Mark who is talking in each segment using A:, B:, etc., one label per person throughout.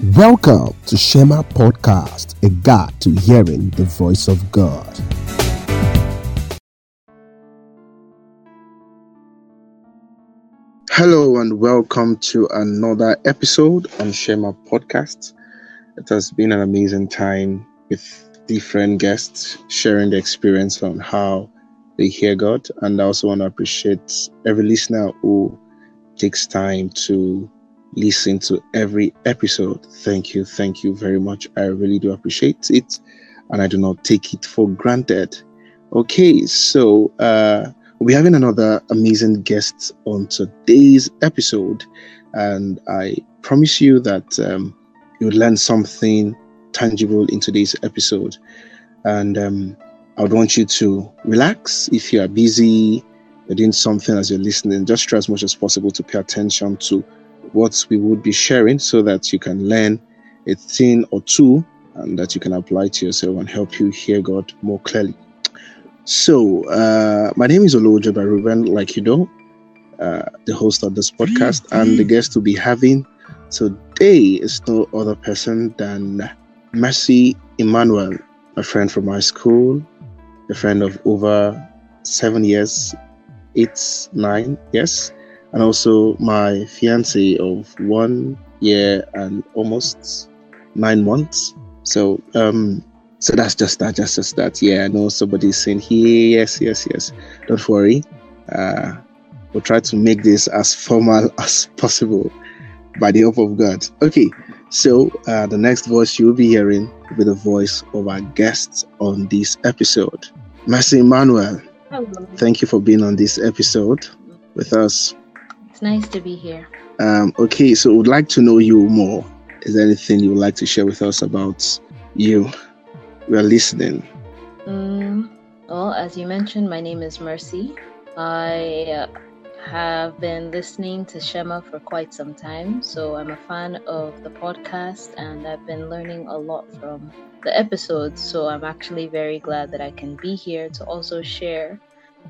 A: Welcome to Shema Podcast, a guide to hearing the voice of God. Hello and welcome to another episode on Shema Podcast. It has been an amazing time with different guests sharing the experience on how they hear God. And I also want to appreciate every listener who takes time to listen to every episode. Thank you. Thank you very much. I really do appreciate it. And I do not take it for granted. Okay, so uh, we're having another amazing guest on today's episode. And I promise you that um, you'll learn something tangible in today's episode. And um, I would want you to relax. If you are busy, you're doing something as you're listening, just try as much as possible to pay attention to what we would be sharing so that you can learn a thing or two and that you can apply to yourself and help you hear God more clearly. So, uh, my name is Olojo Ruben, like you know, uh, the host of this podcast, and the guest to be having today is no other person than Mercy Emmanuel, a friend from my school, a friend of over seven years, eight, nine, yes, and also my fiance of one year and almost nine months. So, um, so that's just that, just just that. Yeah, I know somebody's saying here, yes, yes, yes. Don't worry. Uh, we'll try to make this as formal as possible by the help of God. Okay, so uh, the next voice you'll be hearing will be the voice of our guest on this episode, Mercy Emmanuel.
B: Hello.
A: Thank you for being on this episode with us.
B: It's nice to be here.
A: Um, okay, so we'd like to know you more. Is there anything you would like to share with us about you? We are listening.
B: Um, well, as you mentioned, my name is Mercy. I uh, have been listening to Shema for quite some time, so I'm a fan of the podcast and I've been learning a lot from the episodes. So I'm actually very glad that I can be here to also share,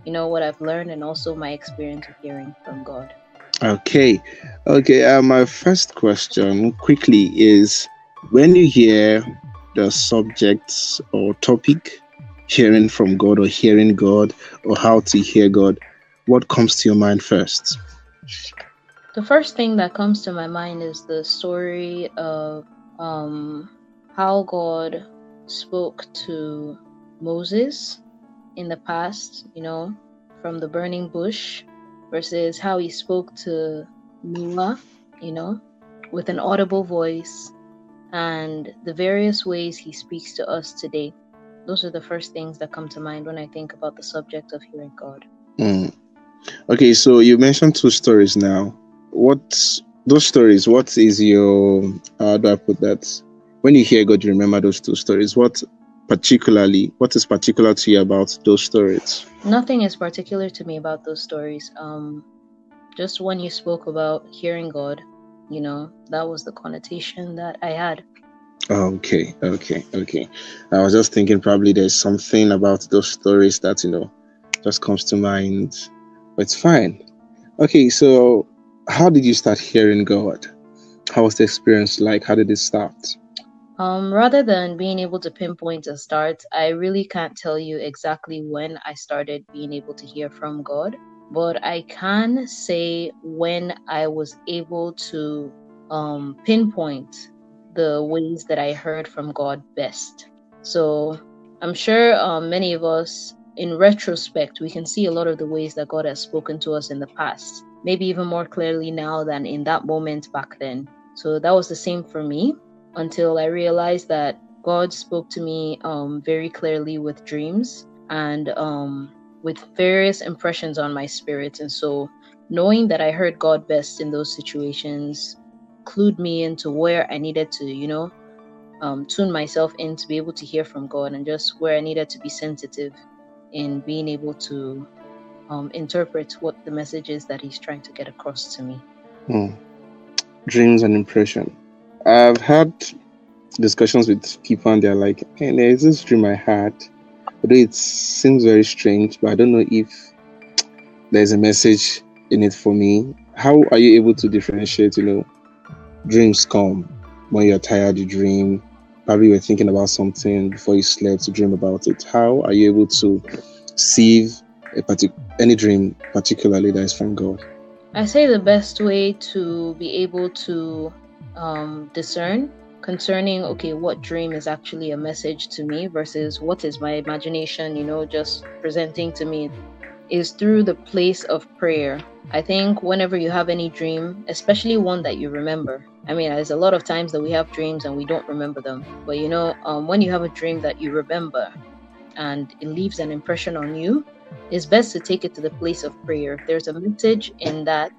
B: you know, what I've learned and also my experience of hearing from God.
A: Okay, okay. Uh, my first question, quickly, is when you hear the subject or topic, hearing from God or hearing God or how to hear God, what comes to your mind first?
B: The first thing that comes to my mind is the story of um, how God spoke to Moses in the past, you know, from the burning bush, versus how he spoke to Noah, you know, with an audible voice, and the various ways he speaks to us today. Those are the first things that come to mind when I think about the subject of hearing God.
A: Mm. Okay, so you mentioned two stories now. What those stories? What is your how do I put that? When you hear God, you remember those two stories. What particularly? What is particular to you about those stories?
B: Nothing is particular to me about those stories. Um, just when you spoke about hearing God, you know, that was the connotation that I had.
A: Okay, okay, okay. I was just thinking probably there's something about those stories that you know just comes to mind. But it's fine. Okay, so how did you start hearing God? How was the experience like? How did it start?
B: Um, rather than being able to pinpoint a start, I really can't tell you exactly when I started being able to hear from God, but I can say when I was able to um, pinpoint the ways that I heard from God best. So I'm sure um, many of us, in retrospect, we can see a lot of the ways that God has spoken to us in the past, maybe even more clearly now than in that moment back then. So that was the same for me until I realized that God spoke to me um, very clearly with dreams and um, with various impressions on my spirit. And so, knowing that I heard God best in those situations clued me into where I needed to, you know, um, tune myself in to be able to hear from God and just where I needed to be sensitive in being able to um, interpret what the message is that He's trying to get across to me.
A: Hmm. Dreams and impression. I've had discussions with people and they're like, hey, there's this dream I had. Although it seems very strange, but I don't know if there's a message in it for me. How are you able to differentiate, you know, dreams come when you're tired, you dream. Probably you're thinking about something before you slept, you dream about it. How are you able to sieve a partic- any dream, particularly that is from God?
B: I say the best way to be able to um, discern concerning okay what dream is actually a message to me versus what is my imagination you know just presenting to me is through the place of prayer. I think whenever you have any dream especially one that you remember i mean there's a lot of times that we have dreams and we don't remember them but you know um, when you have a dream that you remember and it leaves an impression on you it's best to take it to the place of prayer. If there's a message in that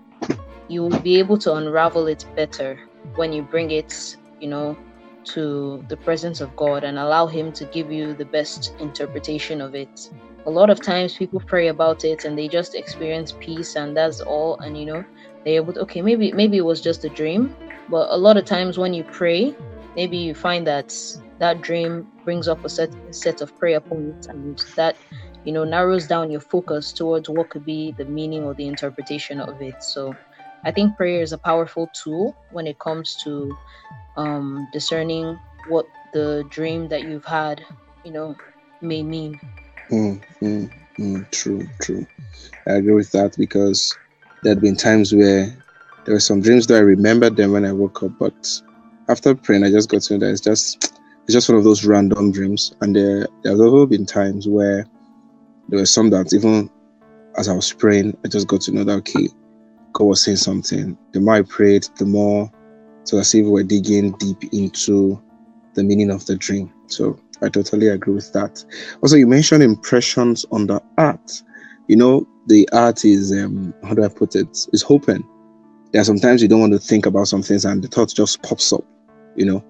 B: you will be able to unravel it better when you bring it you know, to the presence of God and allow Him to give you the best interpretation of it. A lot of times people pray about it and they just experience peace and that's all. And you know, they're able to, okay, maybe maybe it was just a dream. But a lot of times when you pray, maybe you find that that dream brings up a set set of prayer points and that you know narrows down your focus towards what could be the meaning or the interpretation of it. So I think prayer is a powerful tool when it comes to um, discerning what the dream that you've had, you know, may mean.
A: Mm, mm, mm, true, true. I agree with that because there had been times where there were some dreams that I remembered them when I woke up, but after praying, I just got to know that it's just it's just one of those random dreams. And there there have also been times where there were some that even as I was praying, I just got to know that okay, God was saying something. The more I prayed, the more so as if we're digging deep into the meaning of the dream. So I totally agree with that. Also, you mentioned impressions on the art. You know, the art is um, how do I put it? Is open. There are sometimes you don't want to think about some things and the thought just pops up. You know,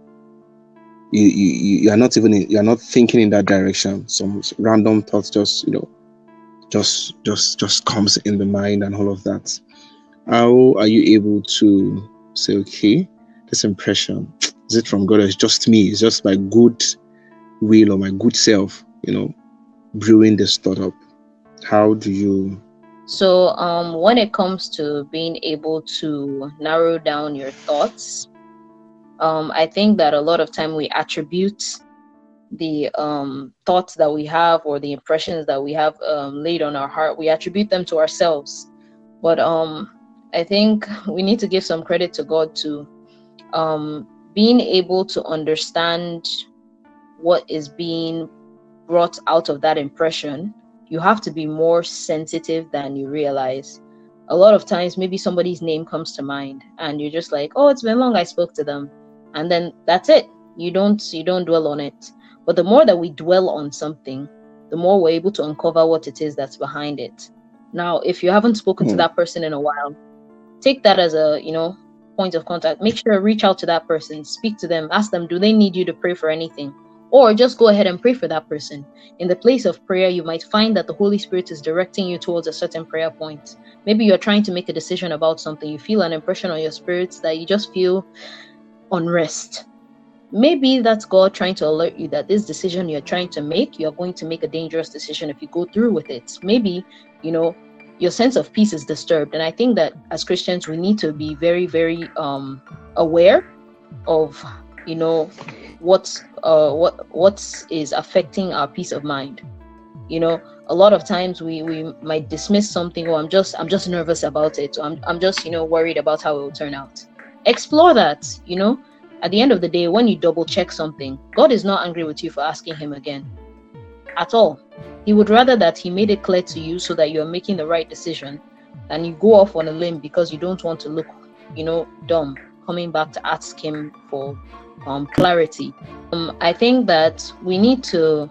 A: you you you are not even in, you are not thinking in that direction. Some random thoughts just you know just just just comes in the mind and all of that. How are you able to say okay? this impression is it from god or it's just me it's just my good will or my good self you know brewing this thought up how do you
B: so um when it comes to being able to narrow down your thoughts um i think that a lot of time we attribute the um thoughts that we have or the impressions that we have um, laid on our heart we attribute them to ourselves but um i think we need to give some credit to god to um, being able to understand what is being brought out of that impression, you have to be more sensitive than you realize. A lot of times, maybe somebody's name comes to mind, and you're just like, "Oh, it's been long I spoke to them," and then that's it. You don't you don't dwell on it. But the more that we dwell on something, the more we're able to uncover what it is that's behind it. Now, if you haven't spoken mm. to hmm. that person in a while, take that as a you know point of contact, make sure reach out to that person, speak to them, ask them, do they need you to pray for anything? Or just go ahead and pray for that person. In the place of prayer, you might find that the Holy Spirit is directing you towards a certain prayer point. Maybe you're trying to make a decision about something, you feel an impression on your spirits that you just feel unrest. Maybe that's God trying to alert you that this decision you're trying to make, you're going to make a dangerous decision if you go through with it. Maybe, you know, your sense of peace is disturbed. And i think that as christians we need to be very very um aware of you know what's uh what what is affecting our peace of mind. You know a lot of times we we might dismiss something or i'm just i'm just nervous about it. Or i'm, I'm just you know worried about how it will turn out. Explore that you know. At the end of the day when you double check something god is not angry with you for asking him again at all he would rather that he made it clear to you so that you're making the right decision than you go off on a limb because you don't want to look, you know, dumb coming back to ask him for um, clarity. Um, I think that we need to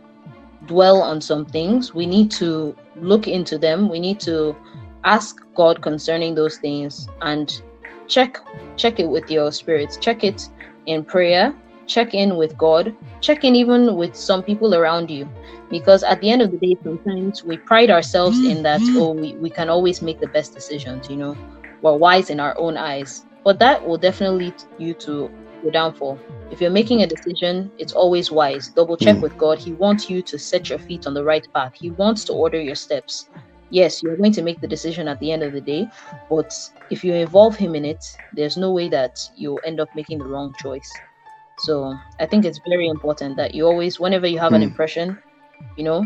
B: dwell on some things. We need to look into them. We need to ask God concerning those things and check check it with your spirits. Check it in prayer. Check in with God. Check in even with some people around you. Because at the end of the day sometimes we pride ourselves in that mm-hmm. oh we, we can always make the best decisions you know. We're wise in our own eyes. But that will definitely lead you to your downfall. If you're making a decision it's always wise. Double check mm. with god. He wants you to set your feet on the right path. He wants to order your steps. Yes you're going to make the decision at the end of the day but if you involve him in it there's no way that you'll end up making the wrong choice So I think it's very important that you always, whenever you have an
A: Mm.
B: impression, you know,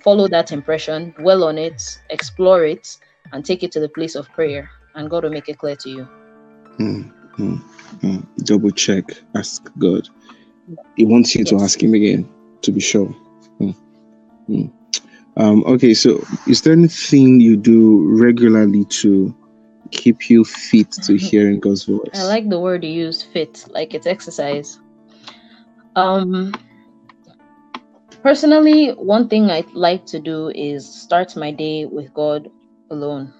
B: follow that impression, dwell on it, explore it, and take it to the place of prayer, and God will make it clear to you.
A: Mm, mm, mm. Double check. Ask God. He wants you to ask Him again to be sure. Mm, mm. Um, okay, so is there anything you do regularly to keep you fit to hearing God's voice?
B: I like the word you used, fit, like it's exercise. Um, personally, one thing I like to do is start my day with God alone.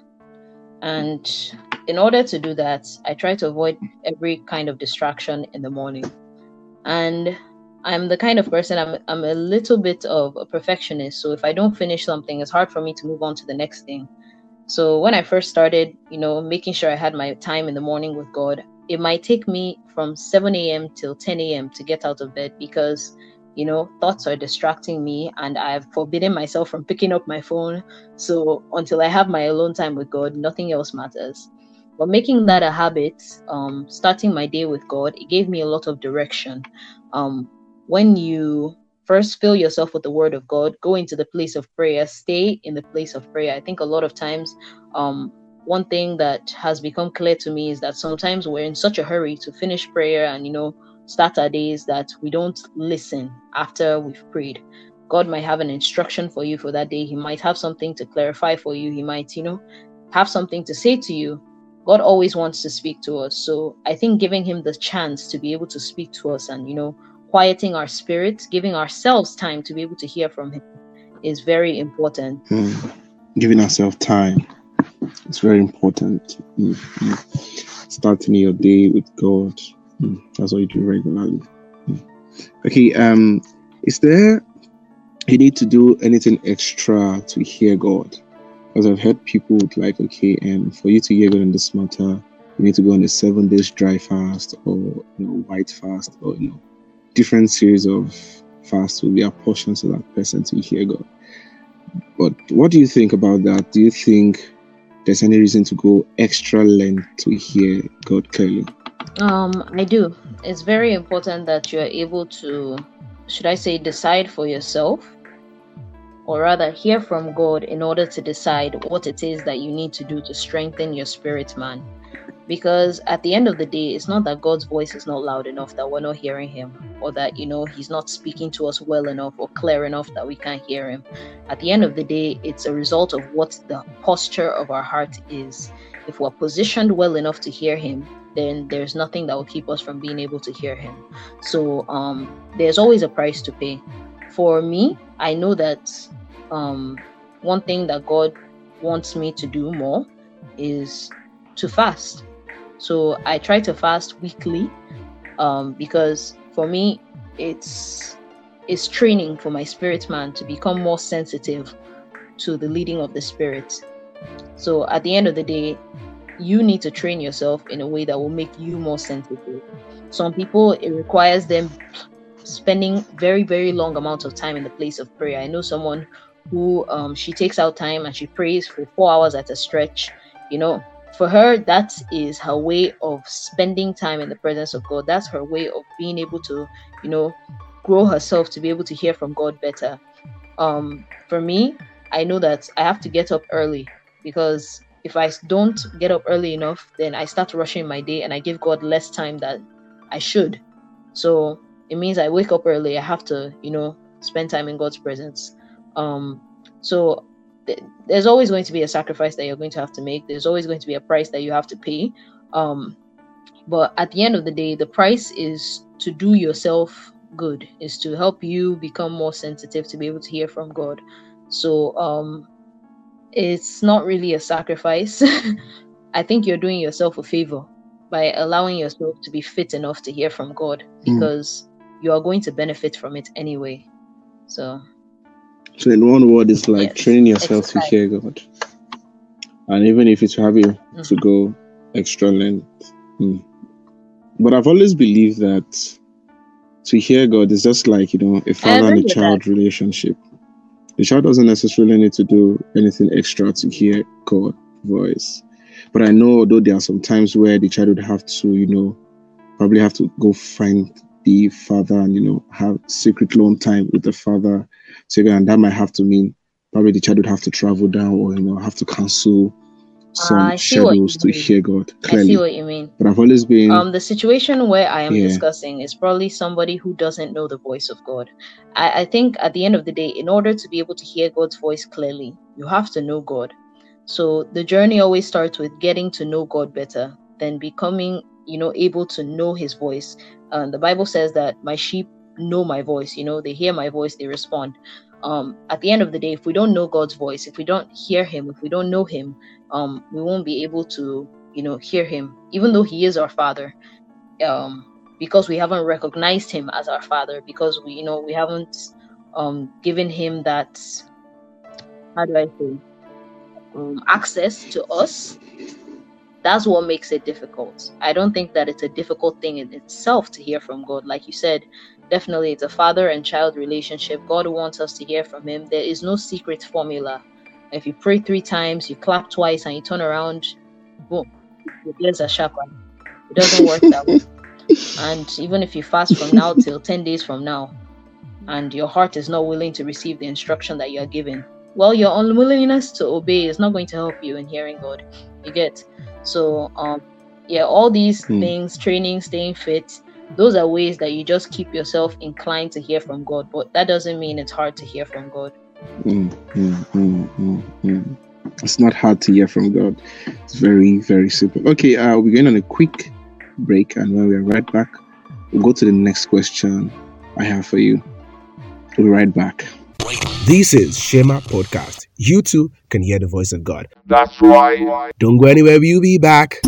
B: And in order to do that, I try to avoid every kind of distraction in the morning. And I'm the kind of person I'm I'm a little bit of a perfectionist. So if I don't finish something, it's hard for me to move on to the next thing. So when I first started, you know, making sure I had my time in the morning with God, it might take me from 7 a.m. till 10 a.m. to get out of bed because, you know, thoughts are distracting me and I've forbidden myself from picking up my phone. So until I have my alone time with God, nothing else matters. But making that a habit, um, starting my day with God, it gave me a lot of direction. Um, when you first fill yourself with the word of God, go into the place of prayer, stay in the place of prayer. I think a lot of times, um, one thing that has become clear to me is that sometimes we're in such a hurry to finish prayer and, you know, start our days that we don't listen after we've prayed. God might have an instruction for you for that day. He might have something to clarify for you. He might, you know, have something to say to you. God always wants to speak to us. So I think giving him the chance to be able to speak to us and, you know, quieting our spirits, giving ourselves time to be able to hear from him is very important.
A: Mm. Giving ourselves time. It's very important. Starting your day with God. Mm, That's what you do regularly. Mm. Okay, um, is there you need to do anything extra to hear God? Because I've heard people like, okay, and for you to hear God in this matter, you need to go on a seven days dry fast or you know white fast or you know different series of fasts will be apportioned to that person to hear God. But what do you think about that? Do you think there's any reason to go extra length to hear God clearly?
B: Um, I do. It's very important that you are able to, should I say, decide for yourself, or rather, hear from God in order to decide what it is that you need to do to strengthen your spirit, man. Because at the end of the day, it's not that God's voice is not loud enough that we're not hearing Him, or that, you know, He's not speaking to us well enough or clear enough that we can't hear Him. At the end of the day, it's a result of what the posture of our heart is. If we're positioned well enough to hear Him, then there's nothing that will keep us from being able to hear him. So um, there's always a price to pay. For me, I know that um, one thing that God wants me to do more is to fast. So I try to fast weekly um, because for me, it's it's training for my spirit man to become more sensitive to the leading of the spirit. So at the end of the day, you need to train yourself in a way that will make you more sensitive. Some people, it requires them spending very, very long amounts of time in the place of prayer. I know someone who um, she takes out time and she prays for four hours at a stretch. You know, for her, that is her way of spending time in the presence of God. That's her way of being able to, you know, grow herself to be able to hear from God better. Um, for me, I know that I have to get up early because if I don't get up early enough, then I start rushing my day and I give God less time that I should. So it means I wake up early. I have to, you know, spend time in God's presence. Um, so there's always going to be a sacrifice that you're going to have to make. There's always going to be a price that you have to pay. Um, but at the end of the day, the price is to do yourself good, is to help you become more sensitive to be able to hear from God. So um, it's not really a sacrifice. I think you're doing yourself a favor by allowing yourself to be fit enough to hear from God
A: Mm.
B: because you are going to benefit from it anyway. So,
A: So, in one word, it's like
B: Yes,
A: training yourself to hear God. And even if it's have you to go extra length. Mm. But I've always believed that to hear God is just like, you know, a father and a child relationship. The child doesn't necessarily need to do anything extra to hear God's voice. But I know, although there are some times where the child would have to, you know, probably have to go find the father and you know have secret alone time with the father together, and that might have to mean probably the child would have to travel down or you know have to cancel some
B: see what you
A: schedules to hear God clearly.
B: I see what you mean.
A: But I've always been
B: Um, the situation where I am
A: Yeah.
B: discussing is probably somebody who doesn't know the voice of God. I, I think at the end of the day, in order to be able to hear God's voice clearly, you have to know God. So the journey always starts with getting to know God better, then becoming, you know, able to know His voice. Um, the Bible says that my sheep know my voice. You know, they hear my voice, they respond. Um, at the end of the day, if we don't know God's voice, if we don't hear Him, if we don't know Him, um, we won't be able to, you know, hear Him, even though He is our Father um because we haven't recognized him as our father because we you know we haven't um given him that how do i say um access to us that's what makes it difficult i don't think that it's a difficult thing in itself to hear from god like you said definitely it's a father and child relationship god wants us to hear from him there is no secret formula if you pray three times you clap twice and you turn around boom your ears are sharper it doesn't work that way and even if you fast from now till 10 days from now, and your heart is not willing to receive the instruction that you are given, well, your unwillingness to obey is not going to help you in hearing God. You get? So, um, yeah, all these
A: Hmm.
B: things, training, staying fit, those are ways that you just keep yourself inclined to hear from God. But that doesn't mean it's hard to hear from God.
A: Mm, mm, mm, mm, mm. It's not hard to hear from God. It's very, very simple. Okay, uh, we're going on a quick break, and when we're right back, we'll go to the next question I have for you. We'll be right back.
C: This is Shema Podcast. You too can hear the voice of God.
D: That's right.
C: Don't go anywhere, we'll be back.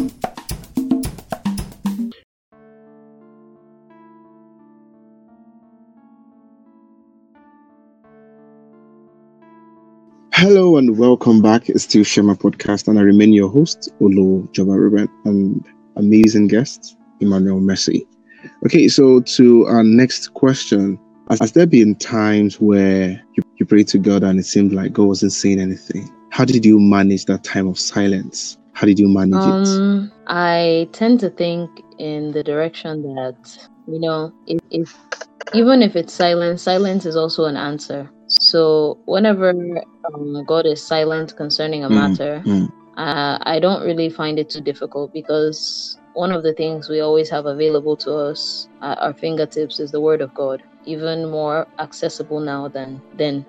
A: Hello and welcome back. It's still Shema Podcast, and I remain your host, Olo Joba Ruben, and amazing guest, Emmanuel Mercy. Okay, so to our next question Has, there been times where you, you prayed to God and it seemed like God wasn't saying anything? How did you manage that time of silence? How did you manage it?
B: Um, I tend to think in the direction that you know, if, if even if it's silence, silence is also an answer. So whenever um, God is silent concerning a
A: Mm,
B: matter,
A: mm.
B: uh, I don't really find it too difficult because one of the things we always have available to us at our fingertips is the Word of God, even more accessible now than then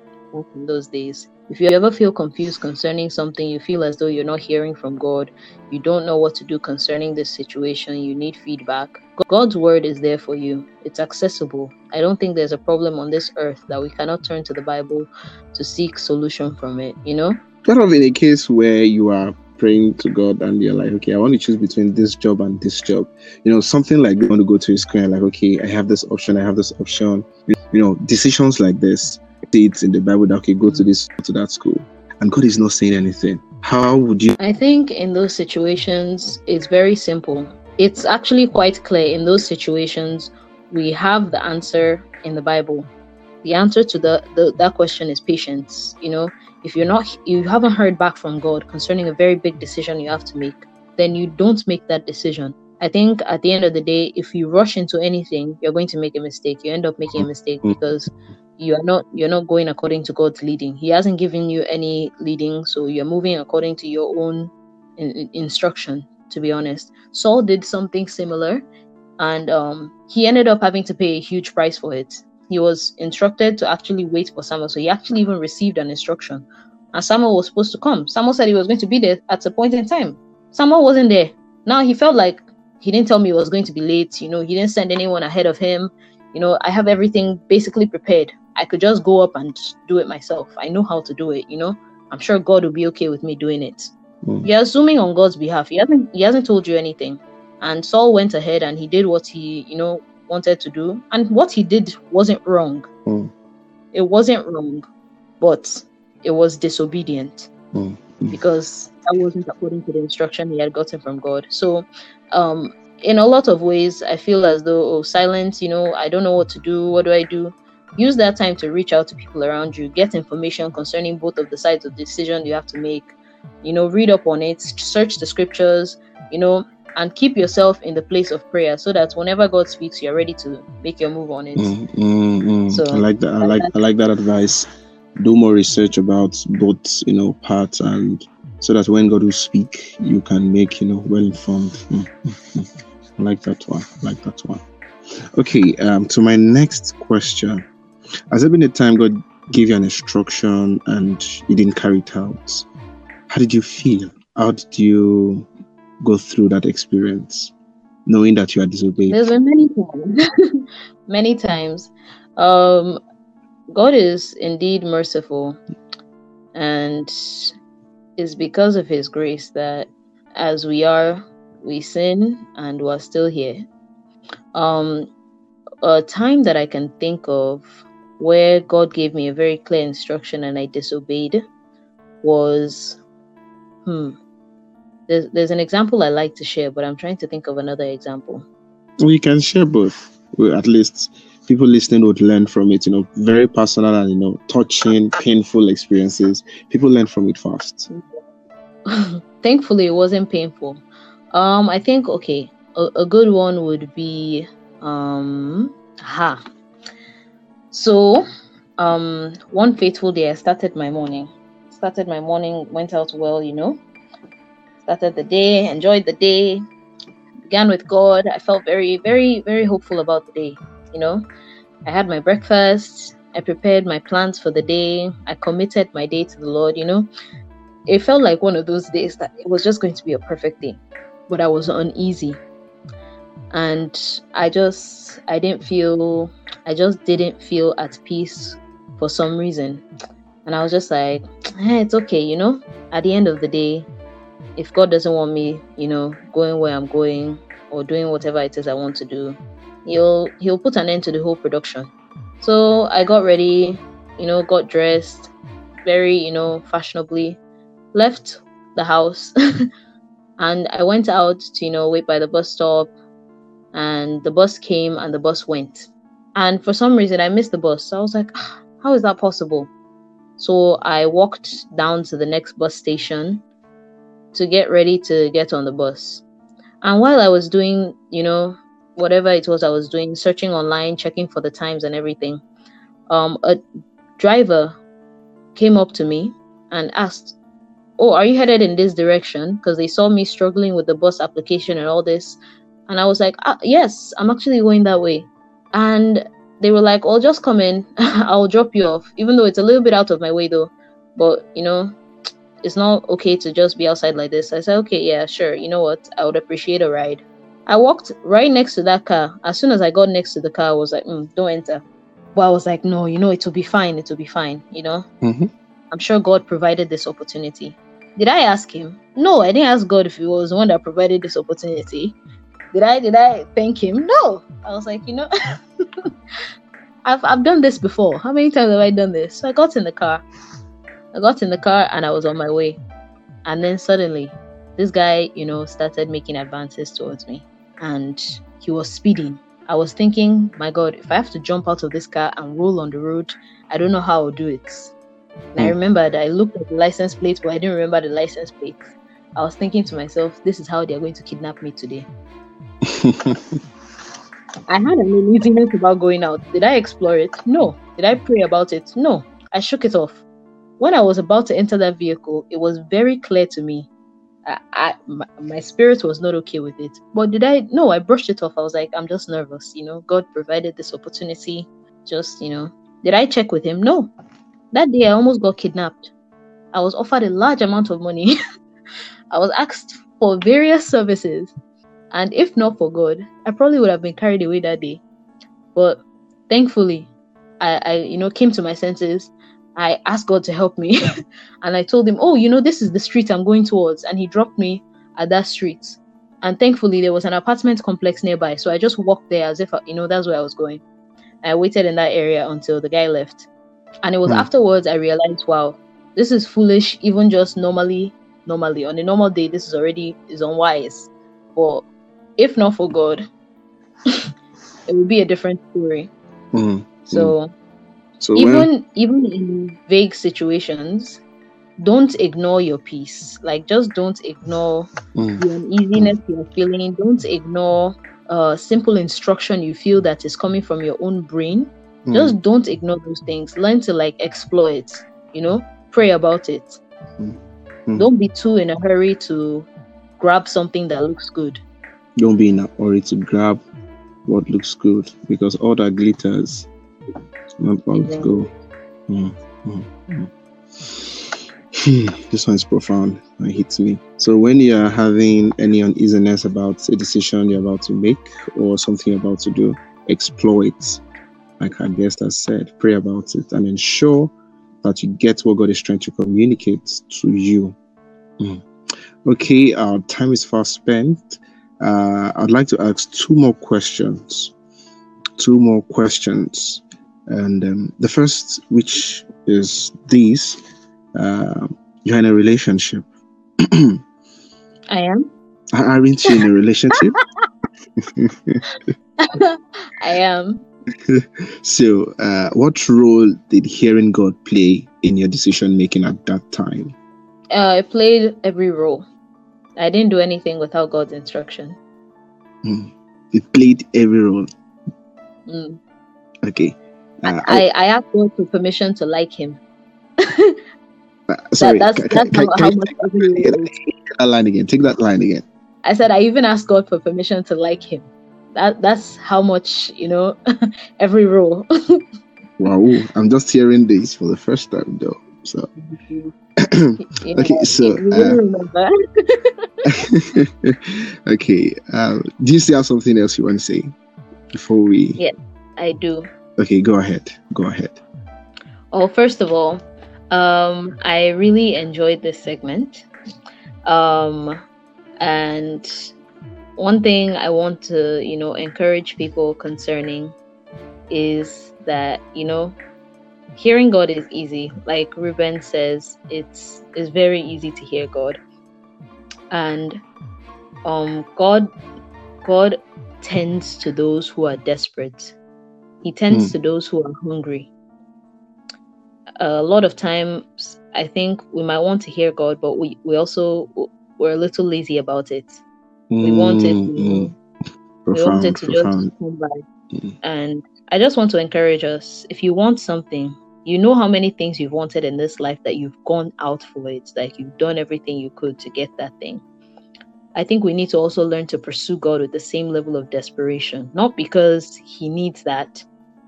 B: in those days. If you ever feel confused concerning something, you feel as though you're not hearing from God, you don't know what to do concerning this situation, you need feedback. God's word is there for you. It's accessible. I don't think there's a problem on this earth that we cannot turn to the Bible to seek solution from it, you know?
A: What of in a case where you are praying to God and you're like, okay, I want to choose between this job and this job. You know, something like you want to go to a school and like, okay, I have this option, I have this option. You know, decisions like this, it's in the Bible that okay, go to this to that school. And God is not saying anything. How would you
B: I think in those situations, it's very simple. It's actually quite clear in those situations, we have the answer in the Bible. The answer to the, the that question is patience. You know, if you're not, you haven't heard back from God concerning a very big decision you have to make, then you don't make that decision. I think at the end of the day, if you rush into anything, you're going to make a mistake. You end up making a mistake
A: Mm.
B: because you are not you're not going according to God's leading. He hasn't given you any leading, so you're moving according to your own in, in- instruction. To be honest, Saul did something similar, and um, he ended up having to pay a huge price for it. He was instructed to actually wait for Samuel, so he actually even received an instruction, and Samuel was supposed to come. Samuel said he was going to be there at a point in time. Samuel wasn't there. Now he felt like he didn't tell me it was going to be late. You know, he didn't send anyone ahead of him. You know, I have everything basically prepared. I could just go up and do it myself. I know how to do it. You know, I'm sure God will be okay with me doing it.
A: Mm.
B: You're assuming on God's behalf. He hasn't. He hasn't told you anything. And Saul went ahead and he did what he, you know, wanted to do. And what he did wasn't wrong.
A: Mm.
B: It wasn't wrong, but it was disobedient
A: mm.
B: because that wasn't according to the instruction he had gotten from God. So, um, in a lot of ways, I feel as though oh, silence. You know, I don't know what to do. What do I do? Use that time to reach out to people around you, get information concerning both of the sides of the decision you have to make. You know, read up on it, search the scriptures. You know, and keep yourself in the place of prayer so that whenever God speaks, you're ready to make your move on it.
A: Mm, mm, mm.
B: So,
A: I like that. I like I like that advice. Do more research about both, you know, parts, and so that when God will speak, you can make, you know, well informed. Mm, mm, mm. I like that one. I like that one. Okay. Um. To my next question, has there been a time God gave you an instruction and you didn't carry it out? How did you feel? How did you go through that experience, knowing that you are disobeyed?
B: There's been many times. many times. Um, God is indeed merciful, and it's because of His grace that as we are, we sin and we're still here. Um, a time that I can think of where God gave me a very clear instruction and I disobeyed was, hmm, there's, there's an example I like to share, but I'm trying to think of another example.
A: We can share both. Well, at least people listening would learn from it. You know, very personal and you know, touching, painful experiences. People learn from it fast.
B: Thankfully, it wasn't painful. Um, I think okay, a, a good one would be um, ha. So, um, one fateful day, I started my morning. Started my morning, went out well, you know, started the day, enjoyed the day, began with God. I felt very, very, very hopeful about the day. You know, I had my breakfast, I prepared my plans for the day, I committed my day to the Lord. You know, it felt like one of those days that it was just going to be a perfect day, but I was uneasy. And I just, I didn't feel, I just didn't feel at peace for some reason. And I was just like, eh, it's okay, you know, at the end of the day, if God doesn't want me, you know, going where I'm going or doing whatever it is I want to do, he'll he'll put an end to the whole production. So I got ready, you know, got dressed very, you know, fashionably, left the house and I went out to, you know, wait by the bus stop and the bus came and the bus went. And for some reason I missed the bus. So I was like, ah, how is that possible? So I walked down to the next bus station to get ready to get on the bus. And while I was doing, you know, whatever it was I was doing, searching online, checking for the times and everything, um, a driver came up to me and asked, Oh, are you headed in this direction? Because they saw me struggling with the bus application and all this. And I was like, ah, Yes, I'm actually going that way. And they were like, Oh, just come in. I'll drop you off, even though it's a little bit out of my way though. But, you know, it's not okay to just be outside like this. I said, okay, yeah, sure. You know what? I would appreciate a ride. I walked right next to that car. As soon as I got next to the car, I was like, mm, don't enter. But I was like, no, you know, it will be fine. It will be fine. You know,
A: Mm-hmm.
B: I'm sure God provided this opportunity. Did I ask him? No, I didn't ask God if he was the one that provided this opportunity. Did I? Did I thank him? No. I was like, you know, I've I've done this before. How many times have I done this? So I got in the car. I got in the car and I was on my way. And then suddenly, this guy, you know, started making advances towards me and he was speeding. I was thinking, my God, if I have to jump out of this car and roll on the road, I don't know how I'll do it. And I
A: Hmm.
B: remembered I looked at the license plate, but I didn't remember the license plate. I was thinking to myself, this is how they're going to kidnap me today. I had an uneasiness about going out. Did I explore it? No. Did I pray about it? No. I shook it off. When I was about to enter that vehicle, it was very clear to me. I, I my, my spirit was not okay with it. But did I? No, I brushed it off. I was like, I'm just nervous. You know, God provided this opportunity. Just, you know, did I check with Him? No. That day, I almost got kidnapped. I was offered a large amount of money. I was asked for various services. And if not for God, I probably would have been carried away that day. But thankfully, I, I you know, came to my senses. I asked God to help me. and I told him, Oh, you know, this is the street I'm going towards. And he dropped me at that street. And thankfully, there was an apartment complex nearby. So I just walked there as if, you know, that's where I was going. I waited in that area until the guy left. And it was
A: Hmm.
B: afterwards I realized, wow, this is foolish, even just normally, normally. On a normal day, this is already is unwise. But if not for God, it would be a different story.
A: Mm.
B: So
A: So when,
B: even even in vague situations, don't ignore your peace. Like just don't ignore
A: Mm.
B: the uneasiness you're feeling. Don't ignore uh simple instruction you feel that is coming from your own brain.
A: Mm.
B: Just don't ignore those things. Learn to like explore it, you know, pray about it.
A: Mm.
B: Don't be too in a hurry to grab something that looks good.
A: Don't be in a hurry to grab what looks good because all that glitters is not it's
B: Exactly.
A: gold. Mm, mm, mm. Hmm, this one is profound. It hits me. So when you are having any uneasiness about a decision you're about to make or something you're about to do, explore it. Like our guest has said, pray about it and ensure that you get what God is trying to communicate to you. Mm. Okay, our time is fast spent. Uh, I'd like to ask two more questions. Two more questions. And um, the first, which is this uh, you're in a relationship.
B: I am.
A: Aren't you in a relationship?
B: I am.
A: so, uh, what role did hearing God play in your decision making at that time?
B: Uh, I played every role. I didn't do anything without God's instruction.
A: Mm. It played every role.
B: Mm.
A: Okay. Uh,
B: I, I asked God for permission to like him.
A: uh, sorry,
B: that's-
A: can-
B: that's
A: can-
B: how-
A: can
B: how much
A: take that line again. Take that line again.
B: I said I even asked God for permission to like him. That that's how much you know every role.
A: Wow, I'm just hearing this for the first time, though. So,
B: You
A: Okay, so, uh, okay. Um, do you still have something else you want to say before we?
B: Yeah. I do.
A: Okay, go ahead. Go ahead.
B: Oh, first of all, um, I really enjoyed this segment. Um, and one thing I want to, you know, encourage people concerning is that, you know, hearing God is easy. Like Ruben says, it's it's very easy to hear God. And um God God tends to those who are desperate. He tends
A: Hmm.
B: to those who are hungry a lot of times I think we might want to hear God, but we, we also we're a little lazy about it. We want it
A: Mm,
B: to,
A: mm.
B: we want it to
A: profound.
B: just come by.
A: Mm.
B: And I just want to encourage us: if you want something, you know how many things you've wanted in this life that you've gone out for it, like you've done everything you could to get that thing. I think we need to also learn to pursue God with the same level of desperation, not because He needs that,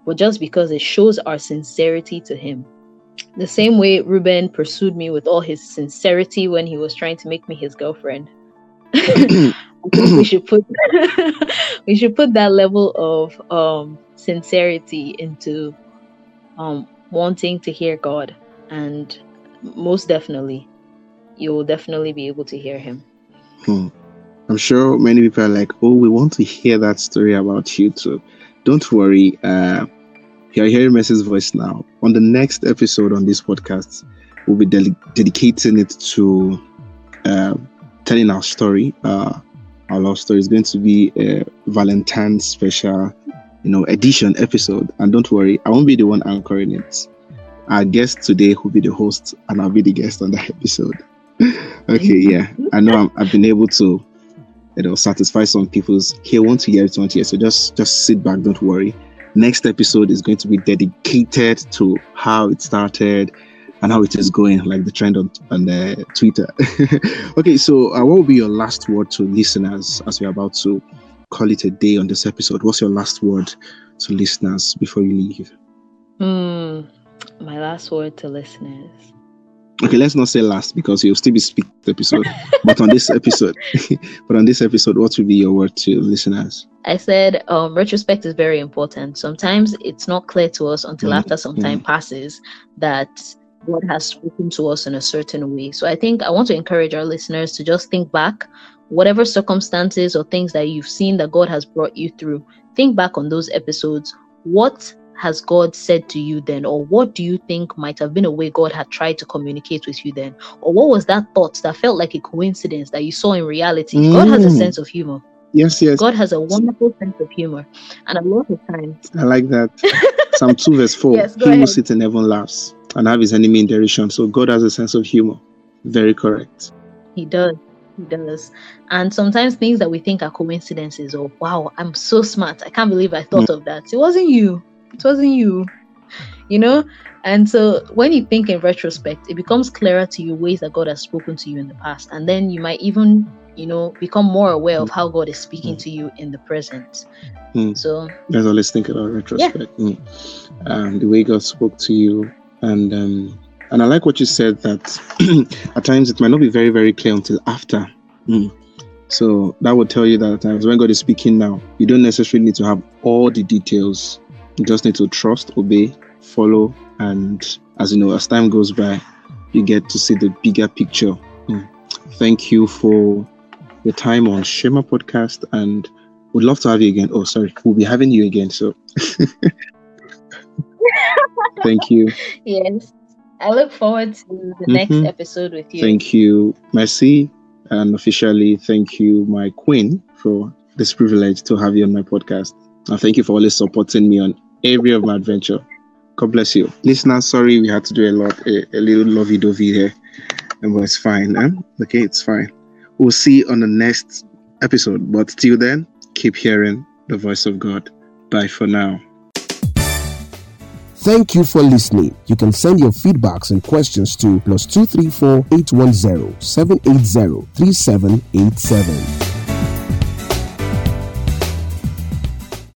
B: but just because it shows our sincerity to Him. The same way Ruben pursued me with all his sincerity when he was trying to make me his girlfriend. We should put we should put that level of um sincerity into um wanting to hear God and most definitely you will definitely be able to hear him.
A: Hmm. I'm sure many people are like, "Oh, we want to hear that story about you too." Don't worry. Uh, you're hearing Mercy's voice now. On the next episode on this podcast, we'll be deli- dedicating it to uh, telling our story. Uh, our love story is going to be a Valentine's special, you know, edition episode. And don't worry, I won't be the one anchoring it. Our guest today will be the host, and I'll be the guest on that episode. okay, yeah, I know I'm, I've been able to, you know, satisfy some people's. Here, want to hear it, want to hear. So just, just sit back. Don't worry. Next episode is going to be dedicated to how it started and how it is going, like the trend on on uh, Twitter. okay, so uh, what will be your last word to listeners as we're about to call it a day on this episode? What's your last word to listeners before you leave?
B: Hmm. My last word to listeners.
A: Okay, let's not say last because you'll still be speaking the episode. but on this episode, but on this episode, what will be your word to listeners?
B: I said um, retrospect is very important. Sometimes it's not clear to us until
A: Mm,
B: after some time passes that God has spoken to us in a certain way. So I think I want to encourage our listeners to just think back, whatever circumstances or things that you've seen that God has brought you through, think back on those episodes. What has God said to you then? Or what do you think might have been a way God had tried to communicate with you then? Or what was that thought that felt like a coincidence that you saw in reality? God has a
A: Mm.
B: sense of humor.
A: Yes, yes,
B: God has a wonderful sense of humor, and a lot of times,
A: I like that. Psalm 2, verse 4.
B: Yes,
A: he who
B: ahead.
A: sits in heaven laughs. and have his enemy in derision. So God has a sense of humor. Very correct.
B: He does. Does. And sometimes things that we think are coincidences or wow, I'm so smart. I can't believe I thought of that. It wasn't you. It wasn't you. You know? And so when you think in retrospect, it becomes clearer to you ways that God has spoken to you in the past. And then you might even, you know, become more aware of how God is speaking to you in the present.
A: Mm.
B: So
A: Let's always think about retrospect. Mm. Um, the way God spoke to you, and um, and I like what you said that at times it might not be very very clear until after. Mm. So that would tell you that at times when God is speaking now, you don't necessarily need to have all the details. You just need to trust, obey, follow, and as you know, as time goes by, you get to see the bigger picture. Mm. Thank you for your time on Shema Podcast and we'd love to have you again. Oh, sorry, we'll be having you again. So thank you.
B: yes. I look forward to the next
A: Mhm.
B: episode with you.
A: Thank you, Mercy. And officially, thank you, my queen, for this privilege to have you on my podcast. And thank you for always supporting me on every of my adventure. God bless you. Listeners, sorry we had to do a lot, a, a little lovey dovey here. But it's fine. Eh? Okay, it's fine. We'll see on the next episode. But till then, keep hearing the voice of God. Bye for now.
C: Thank you for listening. You can send your feedbacks and questions to plus 234 810 780 3787.